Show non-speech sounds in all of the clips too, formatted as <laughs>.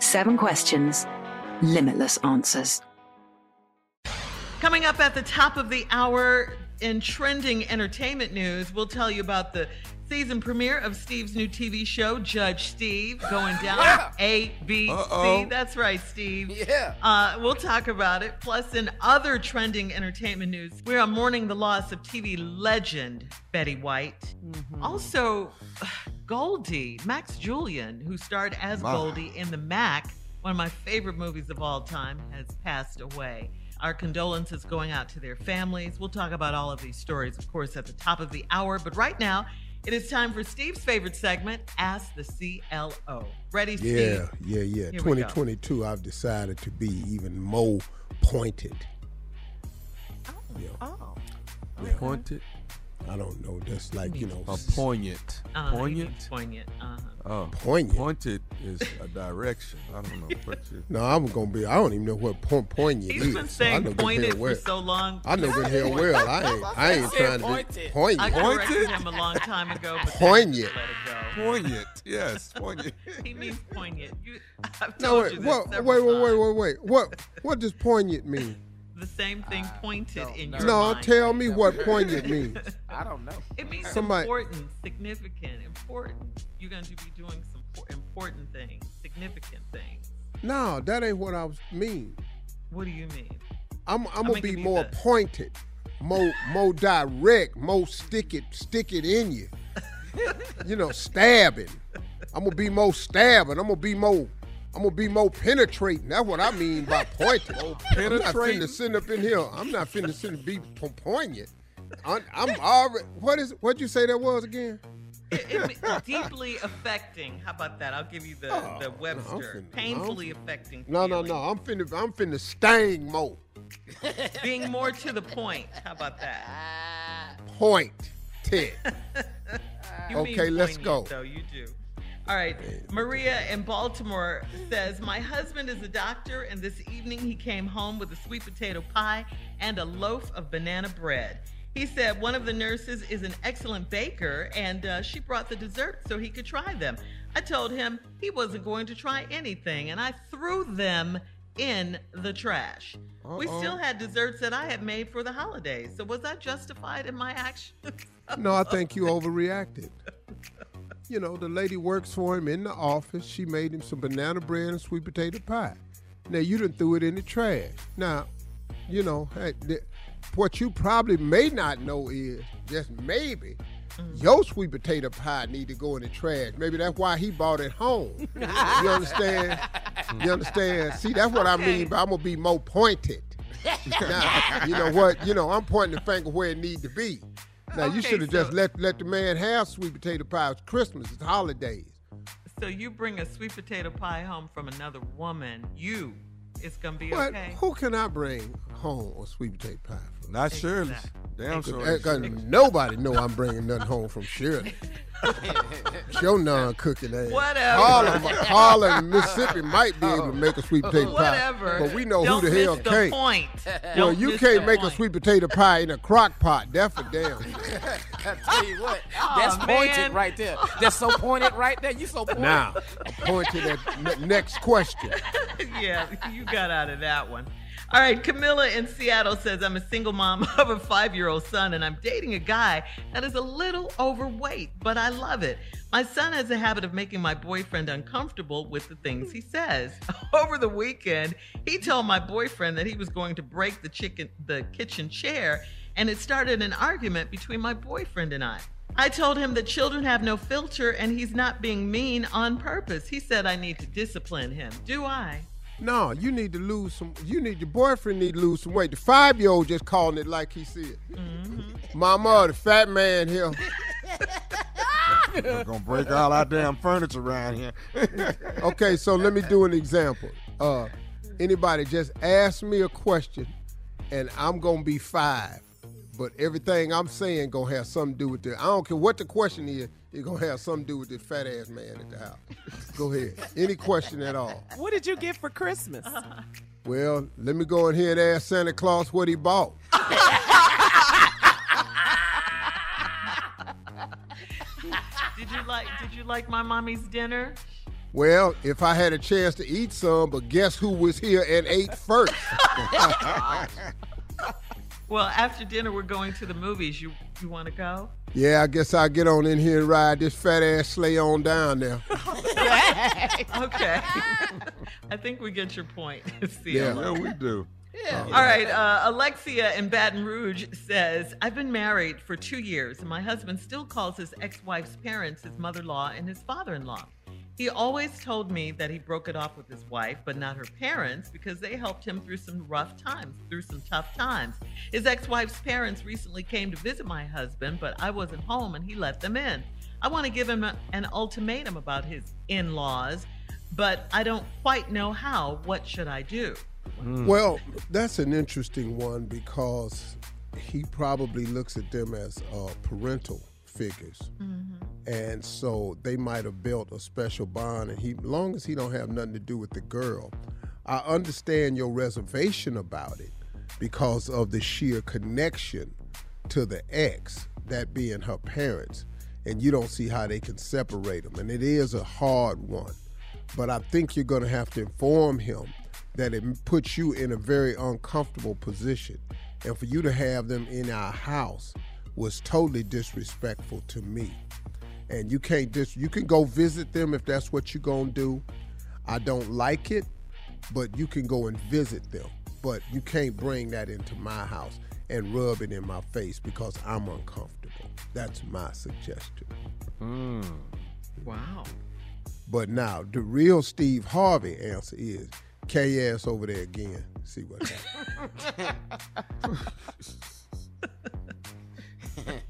Seven questions, limitless answers. Coming up at the top of the hour in trending entertainment news, we'll tell you about the season premiere of Steve's new TV show, Judge Steve, going down. <laughs> A, B, C. Uh-oh. That's right, Steve. Yeah. Uh, we'll talk about it. Plus, in other trending entertainment news, we are mourning the loss of TV legend Betty White. Mm-hmm. Also, <sighs> Goldie, Max Julien, who starred as My. Goldie in The Mack, one of my favorite movies of all time, has passed away. Our condolences going out to their families. We'll talk about all of these stories, of course, at the top of the hour. But right now, it is time for Steve's favorite segment, Ask the CLO. Ready, Steve? Yeah, yeah, yeah. Here 2022, I've decided to be even more pointed. Oh, yeah. Oh. Pointed. I don't know. That's like, you know, a poignant. Uh, poignant. Poignant. Uh-huh. Oh, Poignant. Pointed is a direction. I don't know what you. No, I'm going to be, I don't even know what point, poignant He's is. been so I saying know good pointed hell for so long. I know good hell well. I <laughs> ain't, I ain't trying to be I poignant. corrected him a long time ago. But Poignant. Let it go. Poignant. Yes, poignant. <laughs> He means poignant. You, I've No, wait, you what, wait, wait, wait, wait, wait. What, what does poignant mean? The same thing pointed in your No, mind. tell me what poignant means. <laughs> I don't know. It means Somebody- important, significant, important. You're going to be doing some important things, significant things. No, that ain't what I was mean. What do you mean? I'm, I'm I'ma be more this. pointed, more more direct, more stick it stick it in you. you know, stabbing. I'm gonna be more stabbing. I'm gonna be more. I'm gonna be more penetrating. That's what I mean by pointed. I'm not penetrating? finna sit up in here. I'm not finna sit and be po- poignant. I'm, I'm already. What is? What'd you say that was again? It, it, deeply affecting. How about that? I'll give you the, oh, the Webster. finna- Painfully affecting. No, no, feeling. no. I'm finna. I'm finna sting more. <laughs> Being more to the point. How about that? Ah. Point. Ted. <laughs> You mean Okay, let's go. Though you do. All right, Maria in Baltimore says, My husband is a doctor, and this evening he came home with a sweet potato pie and a loaf of banana bread. He said one of the nurses is an excellent baker, and uh, she brought the dessert so he could try them. I told him he wasn't going to try anything, and I threw them in the trash. We Uh-oh. still had desserts that I had made for the holidays. So was I justified in my actions? <laughs> No, I think you overreacted. You know, the lady works for him in the office. She made him some banana bread and sweet potato pie. Now you done threw it in the trash. Now, you know, hey, th- what you probably may not know is just maybe mm. your sweet potato pie need to go in the trash. Maybe that's why he bought it home. you understand? You understand? See, that's what I mean. But I'm gonna be more pointed. now, you know what? You know, I'm pointing the finger where it need to be. Now you should have just let let the man have sweet potato pie. It's Christmas. It's holidays. so you bring a sweet potato pie home from another woman, you, it's gonna be But okay. who can I bring home a sweet potato pie? From? Not Shirley. Damn sure. Cause nobody know I'm bringing nothing home from Shirley. It's <laughs> your non-cooking ass. Whatever. Harlem, Harlem, Mississippi might be able to make a sweet potato pie. Whatever. But we know Don't who the miss hell the can't. point. Well, Don't you miss can't the make a sweet potato pie in a crock pot. That's for damn. <laughs> I tell you what, <laughs> that's Aw, pointed man. right there. That's so pointed right there. You so pointed. now, I point to that n- next question. <laughs> yeah, you got out of that one. All right, Camilla in Seattle says, I'm a single mom <laughs> of a five year old son, and I'm dating a guy that is a little overweight, but I love it. My son has a habit of making my boyfriend uncomfortable with the things he says. Over the weekend, he told my boyfriend that he was going to break the chicken the kitchen chair, and it started an argument between my boyfriend and I. I told him that children have no filter and he's not being mean on purpose. He said I need to discipline him. Do I? No, you need to lose some. You need your boyfriend need to lose some weight. The five year old just calling it like he said. Mama, the fat man here. <laughs> We're gonna break all our damn furniture around here. <laughs> Okay, so let me do an example. Uh, anybody just ask me a question, and I'm gonna be five, but everything I'm saying gonna have something to do with it. I don't care what the question is. It's gonna have something to do with this fat ass man at the house. <laughs> Go ahead. Any question at all. What did you get for Christmas? Uh-huh. Well, let me go in here and ask Santa Claus what he bought. <laughs> Did you like did you like my mommy's dinner? Well, if I had a chance to eat some, but guess who was here and ate first? <laughs> Well, after dinner we're going to the movies. You you want to go? yeah, I guess I'll get on in here and ride this fat ass sleigh on down there. <laughs> okay. I think we get your point. <laughs> See Yeah. Yeah, we do. Yeah. All right, uh, Alexia in Baton Rouge says, I've been married for two years, and my husband still calls his ex wife's parents his mother in law and his father in law. He always told me that he broke it off with his wife, but not her parents, because they helped him through some rough times, through some tough times. His ex wife's parents recently came to visit my husband, but I wasn't home and he let them in. I want to give him a- an ultimatum about his in laws, but I don't quite know how. What should I do? Well, that's an interesting one because he probably looks at them as uh, parental figures, and so they might have built a special bond. And he, long as he don't have nothing to do with the girl, I understand your reservation about it because of the sheer connection to the ex, that being her parents, and you don't see how they can separate them. And it is a hard one, but I think you're going to have to inform him that it puts you in a very uncomfortable position. And for you to have them in our house was totally disrespectful to me. And you can't just, you can go visit them if that's what you're to do. I don't like it, but you can go and visit them. But you can't bring that into my house and rub it in my face because I'm uncomfortable. That's my suggestion. Hmm. Wow. But now, the real Steve Harvey answer is K ass over there again. See what happens. <laughs>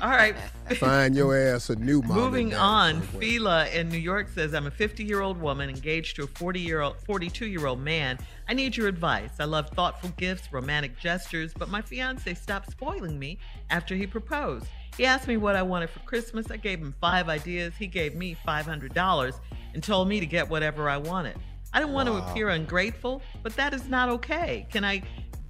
All right. <laughs> Find your ass a new mom. Moving on, Fila in New York says, I'm a 50 year old woman engaged to a 40 year old, 42 year old man. I need your advice. I love thoughtful gifts, romantic gestures, but my fiance stopped spoiling me after he proposed. He asked me what I wanted for Christmas. I gave him five ideas. He gave me $500 and told me to get whatever I wanted. I don't want to appear ungrateful, but that is not okay. Can I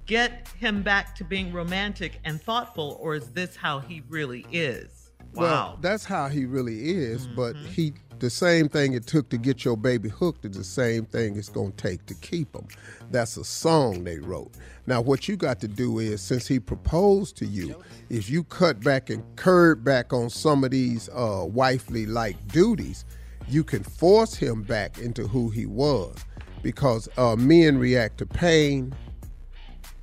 get him back to being romantic and thoughtful, or is this how he really is? Well, that's how he really is, but he The same thing it took to get your baby hooked is the same thing it's going to take to keep them. That's a song they wrote. Now, what you got to do is, since he proposed to you, is you cut back and curb back on some of these uh, wifely like duties, you can force him back into who he was because uh, men react to pain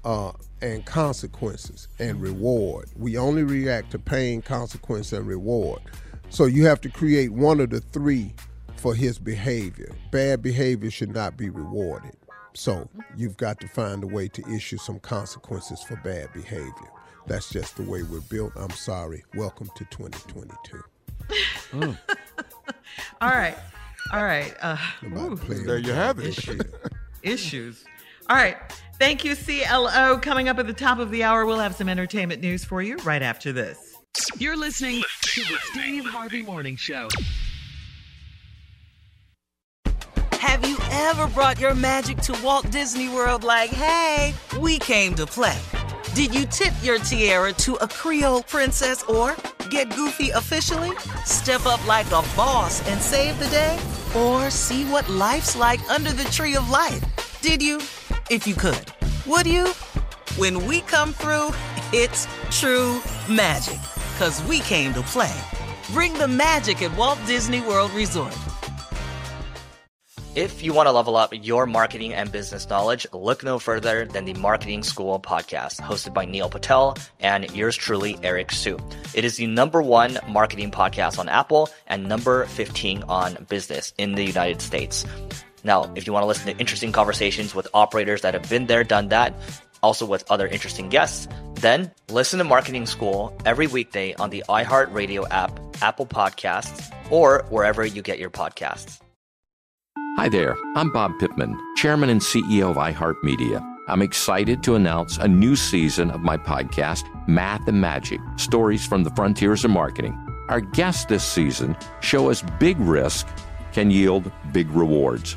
uh, and consequences and reward. We only react to pain, consequence, and reward. So you have to create one of the three for his behavior. Bad behavior should not be rewarded. So you've got to find a way to issue some consequences for bad behavior. That's just the way we're built. I'm sorry. Welcome to 2022. <laughs> All right. All right. Uh, There you have it. issues. All right. Thank you, CLO. Coming up at the top of the hour, we'll have some entertainment news for you right after this. You're listening to the Steve Harvey Morning Show. Have you ever brought your magic to Walt Disney World like, hey, we came to play? Did you tip your tiara to a Creole princess or get goofy officially? Step up like a boss and save the day? Or see what life's like under the tree of life? Did you? If you could. Would you? When we come through, it's true magic. Cause we came to play. Bring the magic at Walt Disney World Resort. If you want to level up your marketing and business knowledge, look no further than the Marketing School podcast, hosted by Neil Patel and yours truly, Eric Siu. It is the number one marketing podcast on Apple and number 15 on business in the United States. Now, if you want to listen to interesting conversations with operators that have been there, done that, also with other interesting guests, then listen to Marketing School every weekday on the iHeartRadio app, Apple Podcasts, or wherever you get your podcasts. Hi there, I'm Bob Pittman, Chairman and CEO of iHeartMedia. I'm excited to announce a new season of my podcast, Math and Magic Stories from the Frontiers of Marketing. Our guests this season show us big risk can yield big rewards,